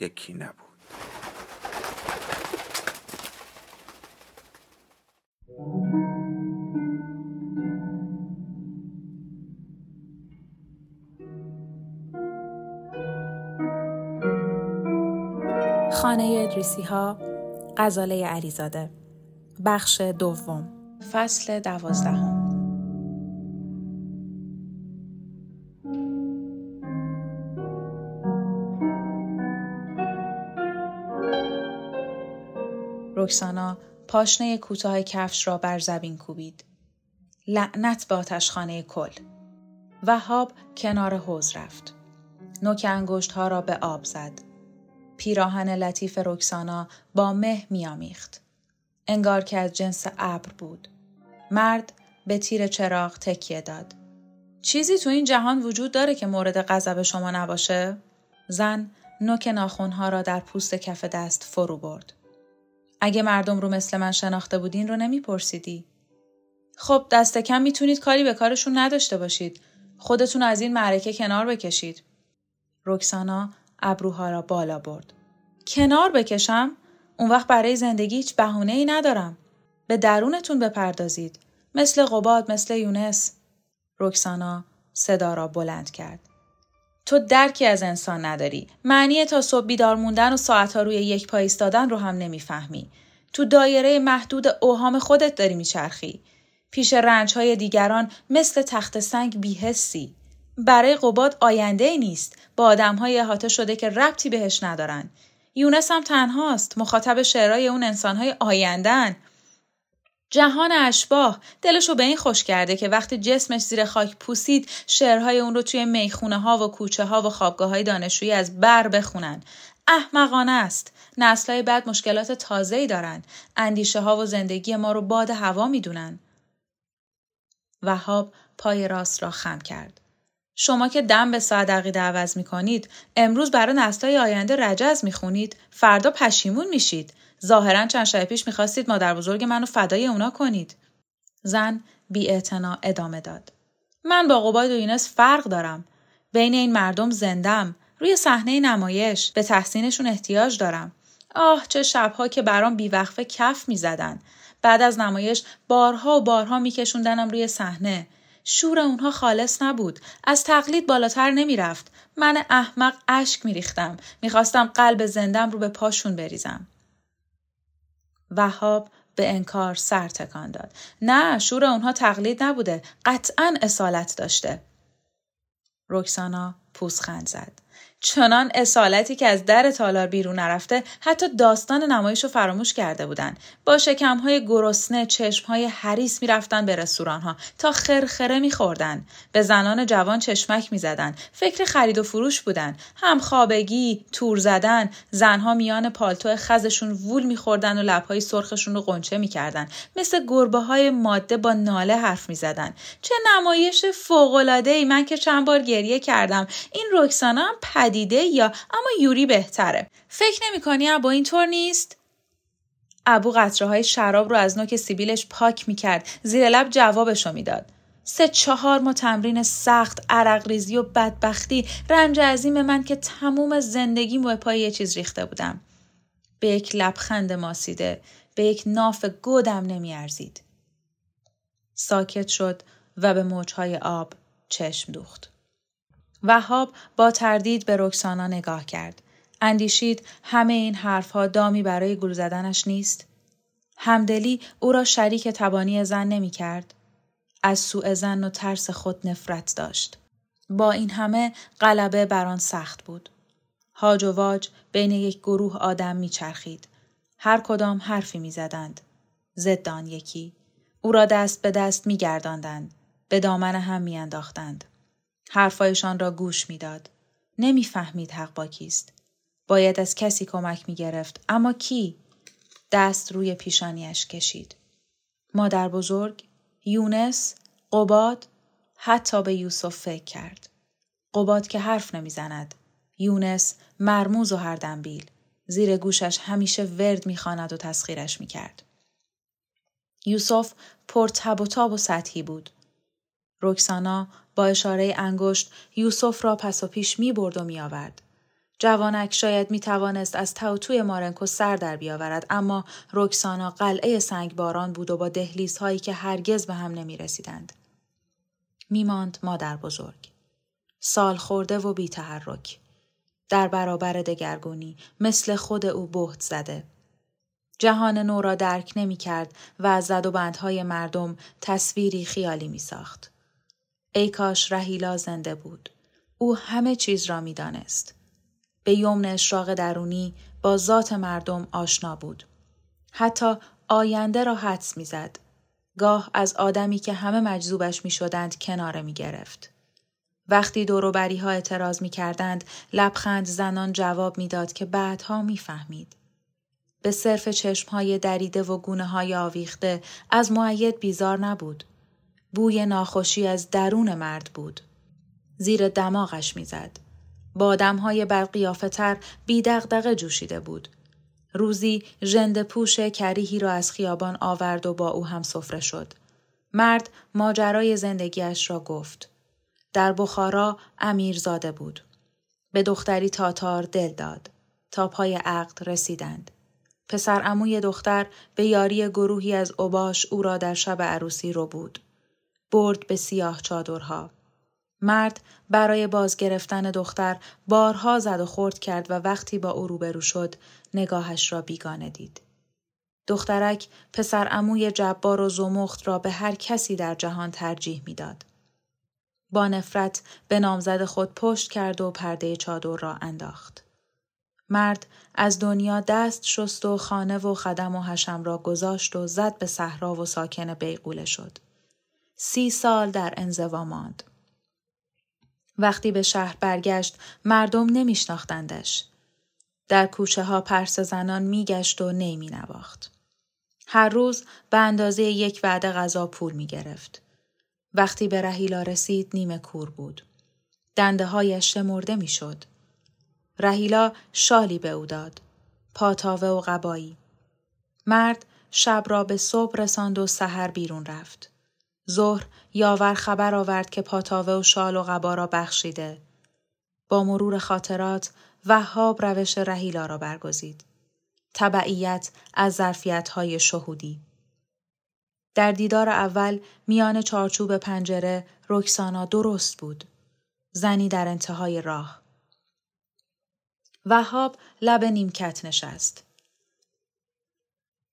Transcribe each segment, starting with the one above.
یکی نبود. خانه ادریسی ها غزاله علیزاده. بخش دوم. فصل دوازدهم. رکسانا پاشنه کوتاه کفش را بر زبین کوبید. لعنت به آتشخانه کل. وهاب کنار حوز رفت. نوک انگشت ها را به آب زد. پیراهن لطیف رکسانا با مه میامیخت. انگار که از جنس ابر بود. مرد به تیر چراغ تکیه داد. چیزی تو این جهان وجود داره که مورد غضب شما نباشه؟ زن نوک ناخونها را در پوست کف دست فرو برد. اگه مردم رو مثل من شناخته بودین رو نمیپرسیدی. خب دست کم می‌تونید کاری به کارشون نداشته باشید. خودتون از این معرکه کنار بکشید. رکسانا ابروها را بالا برد. کنار بکشم؟ اون وقت برای زندگی هیچ بهونه ای ندارم. به درونتون بپردازید. مثل قباد مثل یونس. رکسانا صدا را بلند کرد. تو درکی از انسان نداری. معنی تا صبح بیدار موندن و ساعتها روی یک پای ایستادن رو هم نمی‌فهمی. تو دایره محدود اوهام خودت داری میچرخی. پیش رنجهای دیگران مثل تخت سنگ بیهستی. برای قباد آینده نیست. با آدمهای احاطه شده که ربطی بهش ندارن. یونس هم تنهاست. مخاطب شعرهای اون انسانهای آیندن. جهان اشباه دلشو به این خوش کرده که وقتی جسمش زیر خاک پوسید شعرهای اون رو توی می‌خونه ها و کوچه ها و خوابگاه های دانشجویی از بر بخونن. احمقانه است. نسلهای بعد مشکلات تازه‌ای دارن. اندیشه ها و زندگی ما رو باد هوا می‌دونن. وهاب پای راست را خم کرد. شما که دم به ساعت عقیده عوض می کنید، امروز برای نسلهای آینده رجز می خونید، فردا پشیمون میشید. ظاهرا چند شب پیش می‌خواستید مادر بزرگ منو فدای اونا کنید. زن بی ادامه داد. من با قباد و یونس فرق دارم. بین این مردم زندم. روی صحنه نمایش به تحسینشون احتیاج دارم. آه چه شبها که برام بیوقفه کف می‌زدن. بعد از نمایش بارها و بارها میکشوندنم روی صحنه. شور اونها خالص نبود. از تقلید بالاتر نمی‌رفت. من احمق اشک میریختم. می‌خواستم قلب زندم رو به پاشون بریزم. وهاب به انکار سر تکان داد. نه شور اونها تقلید نبوده. قطعا اصالت داشته. رکسانا پوزخند زد. چنان اصالتی که از در تالار بیرون نرفته حتی داستان نمایش رو فراموش کرده بودن. با شکمهای گرسنه چشمهای حریس می‌رفتن به رستورانها تا خرخره میخوردن. به زنان جوان چشمک می‌زدن. فکر خرید و فروش بودن. هم خوابگی تور زدن زنها میان پالتو خزشون وول میخوردن و لبهای سرخشون رو قنچه می‌کردن. مثل گربه های ماده با ناله حرف می‌زدن. چه نمایش فوقالعاده ای من که چند بار گریه کردم. این رکسانا هم دیده یا اما یوری بهتره. فکر نمی کنی ابو اینطور نیست؟ ابو قطره های شراب رو از نوک سیبیلش پاک می کرد زیر لب جوابشو می‌داد. سه چهار ما تمرین سخت عرق ریزی و بدبختی. رنج عظیم من که تموم زندگی به پای یه چیز ریخته بودم. به یک لبخند ماسیده به یک ناف گودم نمیارزید. ساکت شد و به موجهای آب چشم دوخت. وهاب با تردید به رکسانا نگاه کرد. اندیشید همه این حرفها دامی برای گول زدنش نیست؟ همدلی او را شریک تبانی زن نمی کرد. از سوء زن و ترس خود نفرت داشت. با این همه غلبه بر آن سخت بود. هاج و واج بین یک گروه آدم میچرخید. هر کدام حرفی می‌زدند. ضد آن یکی. او را دست به دست میگرداندند. به دامن هم میانداختند. حرفایشان را گوش می‌داد. نمی‌فهمید حق با کیست. باید از کسی کمک می گرفت. اما کی؟ دست روی پیشانیش کشید. مادر بزرگ، یونس، قباد، حتی به یوسف فکر کرد. قباد که حرف نمی‌زند. یونس مرموز و هر دنبیل. زیر گوشش همیشه ورد می‌خواند و تسخیرش می‌کرد. یوسف پر تب و تاب و سطحی بود. رکسانا با اشاره انگشت یوسف را پس و پیش می برد و می آورد. جوانک شاید می توانست از توتوی مارنکو سر در بیاورد اما رکسانا قلعه سنگ باران بود و با دهلیز هایی که هرگز به هم نمی رسیدند. می ماند مادر بزرگ. سال خورده و بی تحرک. در برابر دگرگونی مثل خود او بهت زده. جهان نو را درک نمی کرد و از زد و بندهای مردم تصویری خیالی می ساخت. ای کاش رهیلا زنده بود. او همه چیز را می دانست. به یمن اشراق درونی با ذات مردم آشنا بود. حتی آینده را حدس می‌زد. گاه از آدمی که همه مجذوبش می شدند کناره می گرفت. وقتی دوروبری ها اعتراض می کردند، لبخند زنان جواب می‌داد که بعدها می‌فهمید. به صرف چشم های دریده و گونه های آویخته از معید بیزار نبود. بوی ناخوشی از درون مرد بود. زیر دماغش می‌زد. با تر بی دغدغه جوشیده بود. روزی ژند پوش کریهی را از خیابان آورد و با او هم سفره شد. مرد ماجرای زندگیش را گفت. در بخارا امیرزاده بود. به دختری تاتار دل داد. تا پای عقد رسیدند. پسر اموی دختر به یاری گروهی از اوباش او را در شب عروسی رو بود. برد به سیاه چادرها. مرد برای بازگرفتن دختر بارها زد و خورد کرد و وقتی با او روبرو شد نگاهش را بیگانه دید. دخترک پسر اموی جبار و زمخت را به هر کسی در جهان ترجیح می‌داد. با نفرت به نامزد خود پشت کرد و پرده چادر را انداخت. مرد از دنیا دست شست و خانه و خدم و حشم را گذاشت و زد به صحرا و ساکن بیغوله شد. سی سال در انزوا ماند. وقتی به شهر برگشت مردم نمیشناختندش. در کوچه ها پرس زنان میگشت و نیمی نواخت. هر روز به اندازه یک وعده غذا پول می گرفت. وقتی به رهیلا رسید نیمه کور بود. دنده هایش شمرده می شد. رهیلا شالی به او داد. پاتاوه و قبایی. مرد شب را به صبح رساند و سحر بیرون رفت. ظهر یاور خبر آورد که پاتاوه و شال و قبا را بخشیده. با مرور خاطرات وهاب روش رهیلا را برگزید. تبعیت از ظرفیت های شهودی. در دیدار اول میان چارچوب پنجره رکسانا درست بود. زنی در انتهای راه. وهاب لب نیمکت نشست.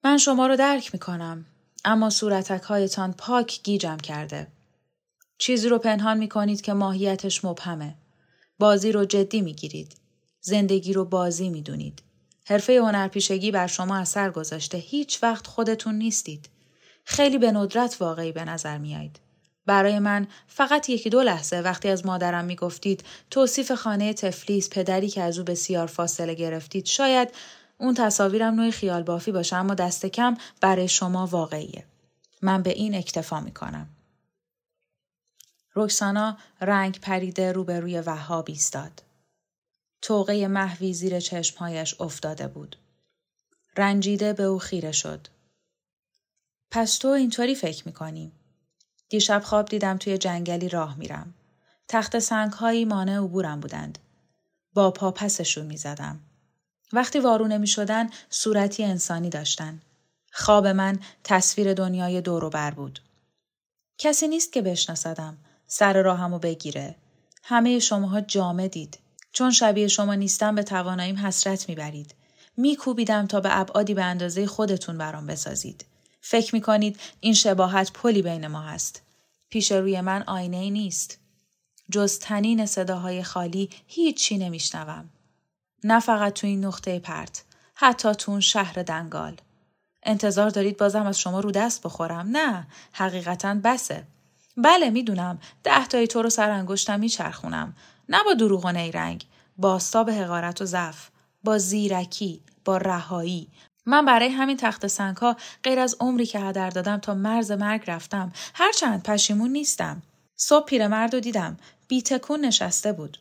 من شما رو درک می کنم. اما صورتک هایتان پاک گیجم کرده. چیزی رو پنهان می کنید که ماهیتش مبهمه. بازی رو جدی می گیرید. زندگی رو بازی می دونید. حرفه هنرپیشگی بر شما اثر گذاشته. هیچ وقت خودتون نیستید. خیلی به ندرت واقعی به نظر میایید. برای من فقط یکی دو لحظه وقتی از مادرم می گفتید توصیف خانه تفلیس پدری که از او بسیار فاصله گرفتید شاید اون تصاویرم نوعی خیال بافی باشه اما دست کم برای شما واقعیه. من به این اکتفا می کنم. رکسانا رنگ پریده روبروی وهاب ایستاد. توقه محوی زیر چشمهایش افتاده بود. رنجیده به او خیره شد. پس تو اینطوری فکر می‌کنی. دیشب خواب دیدم توی جنگلی راه میرم. تخت سنگ هایی مانع عبورم بودند. با پا پسشون می‌زدم. وقتی وارونه می شدن صورتی انسانی داشتن. خواب من تصویر دنیای دور بر بود. کسی نیست که بشناسدم. سر راهمو بگیره. همه شماها جامدید. چون شبیه شما نیستم به تواناییم حسرت می‌برید. میکوبیدم تا به ابعادی به اندازه خودتون برام بسازید. فکر می‌کنید این شباهت پلی بین ما هست. پیش روی من آینه ای نیست. جز تنین صداهای خالی هیچی نمیشنوم. نه فقط تو این نقطه پرت. حتی تو اون شهر دنگال. انتظار دارید بازم از شما رو دست بخورم؟ نه. حقیقتا بسه. بله می‌دونم ده تایی تو رو سر انگشتم میچرخونم نه با دروغ و نیرنگ با به حقارت و ضعف با زیرکی با رهایی من برای همین تخت سنگ ها غیر از عمری که هدر دادم تا مرز مرگ رفتم هرچند پشیمون نیستم صبح پیرمرد رو دیدم بیتکون نشسته بود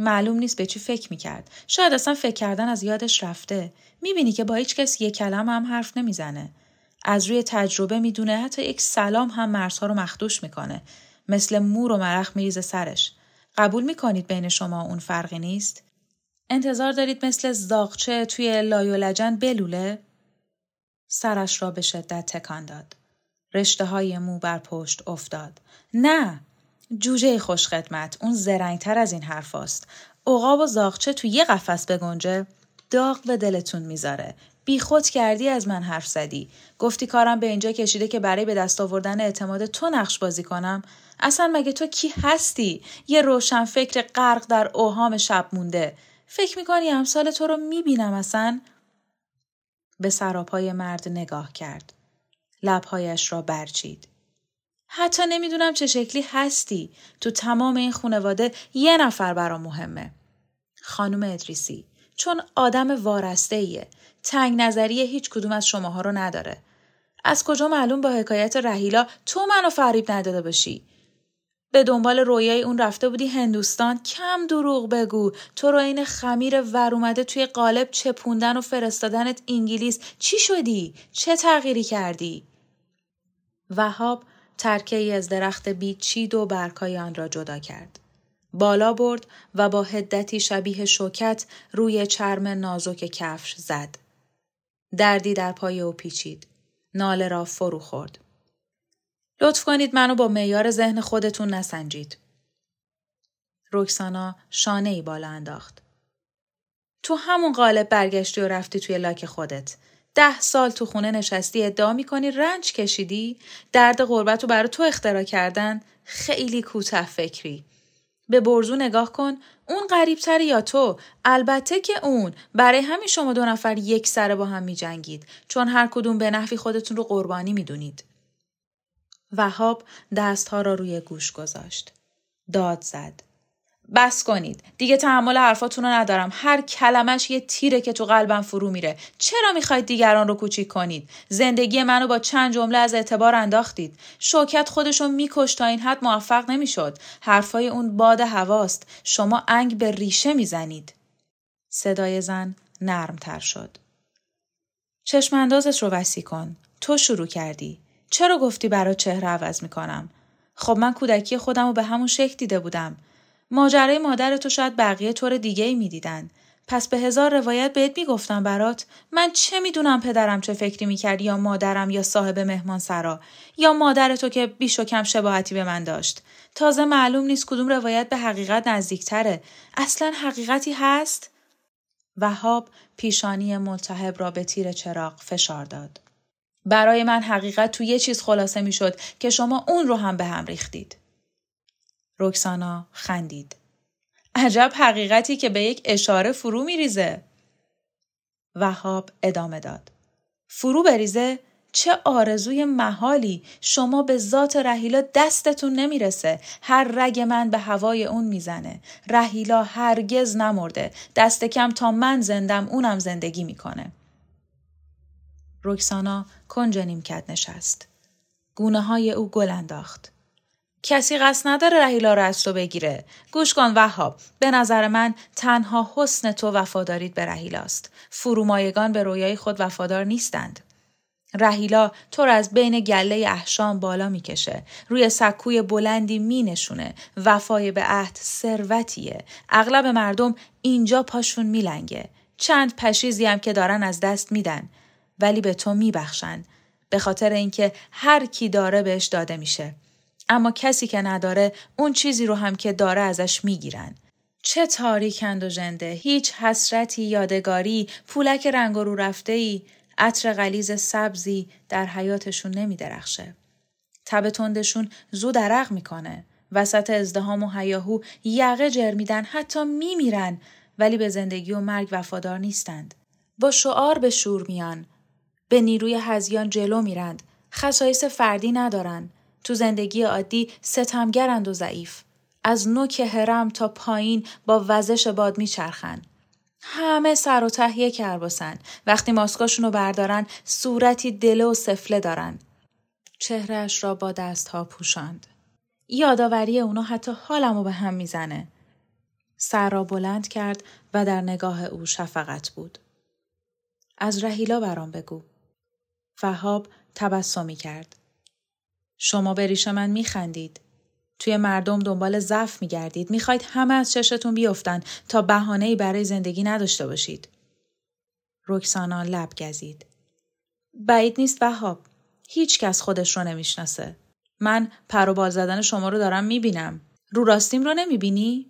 معلوم نیست به چی فکر می‌کرد. شاید اصلا فکر کردن از یادش رفته. می‌بینی که با هیچ کس یک کلم هم حرف نمی‌زنه. از روی تجربه می‌دونه حتی یک سلام هم مرزها رو مخدوش می‌کنه. مثل مور و مرخ میریزه سرش. قبول می‌کنید بین شما اون فرقی نیست؟ انتظار دارید مثل زاغچه توی لای لجن بلوله؟ سرش را به شدت تکان داد. رشته های مو بر پشت افتاد. نه! جوجه خوشخدمت. اون زرنگتر از این حرف است. عقاب و زاغچه تو یه قفس بگنجه داغ به دلتون می‌ذاره. بی خود کردی از من حرف زدی. گفتی کارم به اینجا کشیده که برای به دست آوردن اعتماد تو نقش بازی کنم. اصلا مگه تو کی هستی؟ یه روشن فکر غرق در اوهام شب مونده. فکر می‌کنی امثال تو رو می‌بینم اصلا؟ به سراپای مرد نگاه کرد. لبهایش را برچید. حتی نمی‌دونم چه شکلی هستی. تو تمام این خانواده یه نفر برا مهمه. خانم ادریسی چون آدم وارسته ایه. تنگ نظریه هیچ کدوم از شماها رو نداره. از کجا معلوم با حکایت رهیلا تو منو فریب نداده باشی؟ به دنبال رویای اون رفته بودی هندوستان کم دروغ بگو تو رو این خمیر ور اومده توی قالب چپوندن و فرستادنت انگلیس چی شدی؟ چه تغییری کردی؟ وهاب ترکه ای از درخت بید چید و برکای آن را جدا کرد. بالا برد و با هدتی شبیه شوکت روی چرم نازک کفش زد. دردی در پای او پیچید. ناله را فرو خورد. لطف کنید منو با معیار ذهن خودتون نسنجید. رکسانا شانه ای بالا انداخت. تو همون قالب برگشتی و رفتی توی لاک خودت. ده سال تو خونه نشستی ادعا می‌کنی رنج کشیدی درد غربت رو برای تو اختراع کردن خیلی کوته فکری به برزو نگاه کن اون قریبتر یا تو البته که اون برای همین شما دو نفر یک سره با هم می جنگید چون هر کدوم به نحوی خودتون رو قربانی می دونید. وهاب دستها را روی گوش گذاشت. داد زد. بس کنید. دیگه تحمل حرفاتون رو ندارم. هر کلمش یه تیره که تو قلبم فرو میره. چرا می‌خواید دیگران رو کوچیک کنید؟ زندگی منو با چند جمله از اعتبار انداختید. شوکت خودشو میکش تا این حد موفق نمی‌شد. حرفای اون باد هواست. شما انگ به ریشه می‌زنید. صدای زن نرمتر شد. چشم اندازت رو وسی کن. تو شروع کردی. چرا گفتی برا چهره عوض می‌کنم؟ خب من کودکی خودم رو به همون شکل دیده بودم. ماجرای مادر تو شاید بقیه طور دیگه ای می‌دیدن. پس به هزار روایت بهت می‌گفتم برات. من چه می‌دونم پدرم چه فکری می‌کرد یا مادرم یا صاحب مهمان سرا یا مادر تو که بیش و کم شباهتی به من داشت. تازه معلوم نیست کدوم روایت به حقیقت نزدیکتره. اصلا حقیقتی هست؟ وهاب پیشانی ملتهب را به تیر چراغ فشار داد. برای من حقیقت تو یه چیز خلاصه می‌شد که شما اون رو هم به هم ریختید. رکسانا خندید. عجب حقیقتی که به یک اشاره فرو میریزه. وهاب ادامه داد. فرو بریزه؟ چه آرزوی محالی شما به ذات رهیلا دستتون نمی‌رسه هر رگ من به هوای اون می‌زنه رهیلا هرگز نمرده دست کم تا من زندم اونم زندگی می‌کنه رکسانا کنج نیمکت نشست گونه های او گل انداخت کسی قصد نداره رهیلا رو از تو بگیره. گوش کن وهاب. به نظر من تنها حسن تو وفادارید به رهیلاست فرومایگان به رویای خود وفادار نیستند. رهیلا تو را از بین گله احشام بالا می‌کشه. روی سکوی بلندی مینشونه. وفای به عهد ثروتیه. اغلب مردم اینجا پاشون میلنگه. چند پشیزی هم که دارن از دست میدن. ولی به تو میبخشن. به خاطر اینکه هر کی داره بهش داده میشه. اما کسی که نداره اون چیزی رو هم که داره ازش می‌گیرن. چه تاریکند و ژنده هیچ حسرتی یادگاری پولک رنگ رو رفته ای عطر غلیز سبزی در حیاتشون نمیدرخشه. تب تندشون زود عرق می‌کنه. وسط ازدهام و هیاهو یقه جر میدن حتی میمیرن ولی به زندگی و مرگ وفادار نیستند. با شعار به شور میان. به نیروی هزیان جلو میرند. خصایص فردی ندارن. تو زندگی عادی ستمگرند و ضعیف. از نوک هرم تا پایین با وزش باد میچرخن. همه سر و ته یک کرباسن. وقتی ماسکاشون رو بردارن صورتی دله و سفله دارن. چهرهش را با دستها پوشاند. یادآوری اونا حتی حالمو به هم می‌زنه. سر را بلند کرد و در نگاه او شفقت بود. از رهیلا برام بگو. فهاب تبسمی کرد. شما به ریش من میخندید. توی مردم دنبال ضعف میگردید. می‌خواید همه از چشتون بیفتن تا بهانه‌ای برای زندگی نداشته باشید. رکسانا لب گزید. بعید نیست وهاب. هیچ کس خودش رو نمی‌شناسه. من پر و بال زدن شما رو دارم می‌بینم. رو راستیم رو نمی‌بینی؟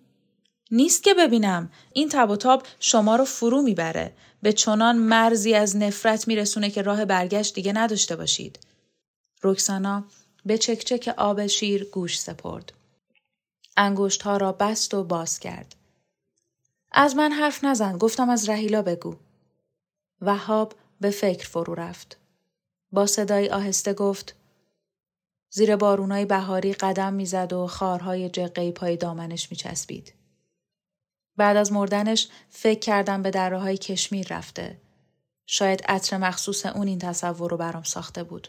نیست که ببینم. این تب و تاب شما رو فرو می‌بره. به چنان مرزی از نفرت میرسونه که راه برگشت دیگه نداشته باشید. رکسانا به چکچک آب شیر گوش سپرد. انگشت ها را بست و باز کرد. از من حرف نزن گفتم از رهیلا بگو. وهاب به فکر فرو رفت. با صدای آهسته گفت زیر بارونای بهاری قدم می‌زد و خارهای جقه پای دامنش میچسبید. بعد از مردنش فکر کردم به دره های کشمیر رفته. شاید عطر مخصوص اون این تصور رو برام ساخته بود.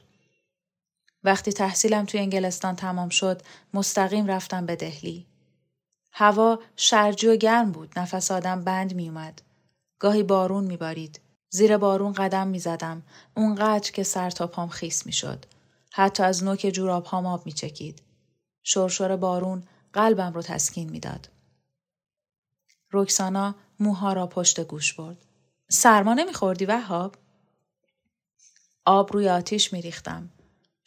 وقتی تحصیلم توی انگلستان تمام شد مستقیم رفتم به دهلی. هوا شرجی و گرم بود. نفس آدم بند می اومد. گاهی بارون می بارید. زیر بارون قدم می زدم. اونقدر که سر تا پام خیس می شد. حتی از نوک جوراب هام آب می چکید. شرشور بارون قلبم رو تسکین می‌داد. رکسانا موها را پشت گوش برد. سرما نمیخوردی وهاب؟ آب روی آتیش میریختم.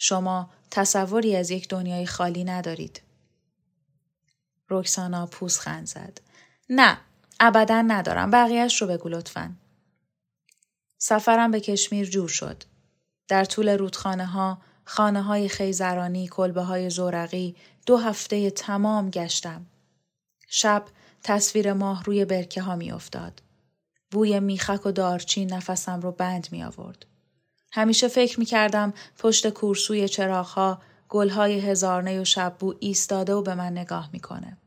شما تصوری از یک دنیای خالی ندارید. رکسانا خند زد. نه، ابدا ندارم. بقیهش رو بگو لطفا. سفرم به کشمیر جور شد. در طول رودخانه ها، خانه های خیزرانی، کلبه های زورقی، دو هفته تمام گشتم. شب تصویر ماه روی برکه ها می افتاد. بوی میخک و دارچین نفسم رو بند می آورد. همیشه فکر می کردم پشت کورسوی چراغها گلهای هزارنه و شببو ایستاده و به من نگاه می‌کنه.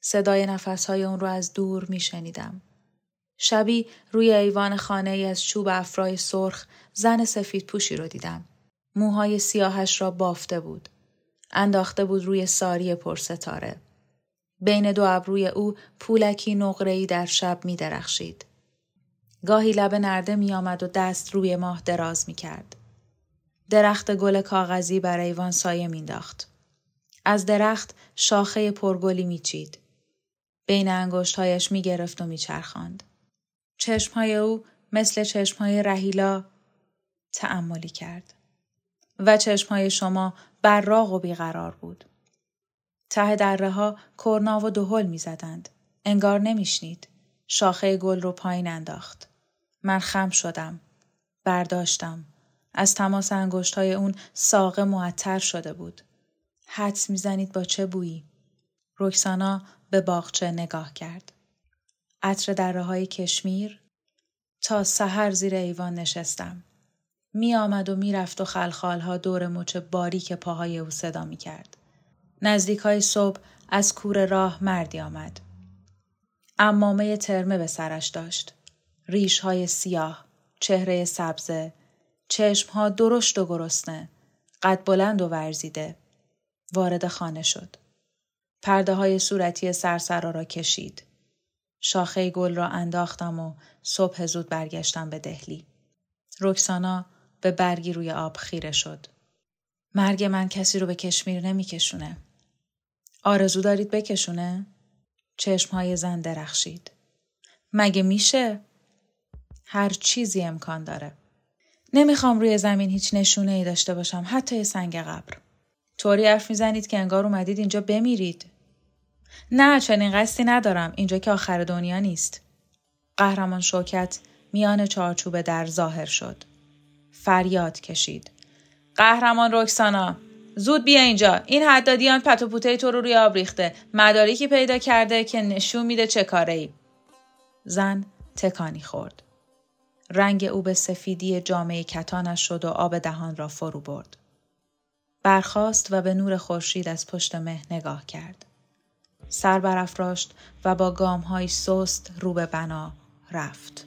صدای نفسهای اون رو از دور می شنیدم. شبی روی ایوان خانه ای از چوب افرای سرخ زن سفید پوشی رو دیدم. موهای سیاهش را بافته بود. انداخته بود روی ساری پرستاره. بین دو ابروی او پولکی نقره‌ای در شب می درخشید. گاهی لب نرده می آمد و دست روی ماه دراز می کرد. درخت گل کاغذی بر ایوان سایه مینداخت. از درخت شاخه پرگلی میچید. بین انگشتهایش می گرفت و می چرخاند. چشمهای او مثل چشمهای رهیلا تعملی کرد. و چشمهای شما براق و بیقرار بود. ته دره ها کرنا و دهل می زدند. انگار نمیشنید. شاخه گل رو پایین انداخت. من خم شدم. برداشتم. از تماس انگشت های اون ساقه معطر شده بود. حدس می‌زنید با چه بویی؟ رکسانا به باغچه نگاه کرد. عطر دره های کشمیر تا سحر زیر ایوان نشستم. می آمد و می رفت و خلخالها دور مچ باریک پاهای او صدا می کرد. نزدیک های صبح از کور راه مردی آمد. امامه ترمه به سرش داشت. ریش های سیاه، چهره سبزه، چشم ها درشت و گرسنه، قد بلند و ورزیده. وارد خانه شد. پرده های صورتی سرسرا را کشید. شاخه گل را انداختم و صبح زود برگشتم به دهلی. رکسانا به برگی روی آب خیره شد. مرگ من کسی رو به کشمیر نمیکشونه. آرزو دارید بکشونه؟ چشمهای زن درخشید. مگه میشه؟ هر چیزی امکان داره. نمی‌خوام روی زمین هیچ نشونه ای داشته باشم حتی یه سنگ قبر. طوری حرف می‌زنید که انگار اومدید اینجا بمیرید. نه چنین قصدی ندارم اینجا که آخر دنیا نیست. قهرمان شوکت میان چارچوب در ظاهر شد. فریاد کشید. قهرمان رکسانا زود بیا اینجا این حدادیان پت و پوته تو رو روی آب ریخته مدارکی پیدا کرده که نشون میده چه کاره ای. زن تکانی خورد. رنگ او به سفیدی جامعه کتانش شد و آب دهان را فرو برد. برخاست و به نور خورشید از پشت مه نگاه کرد. سر برافراشت و با گامهایی سست رو به بنا رفت.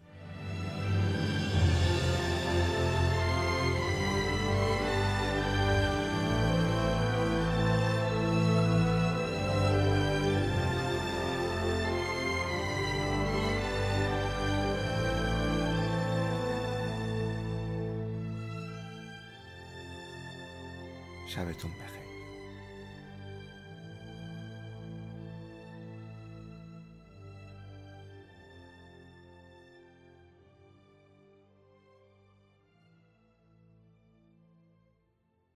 شبتون بخیر.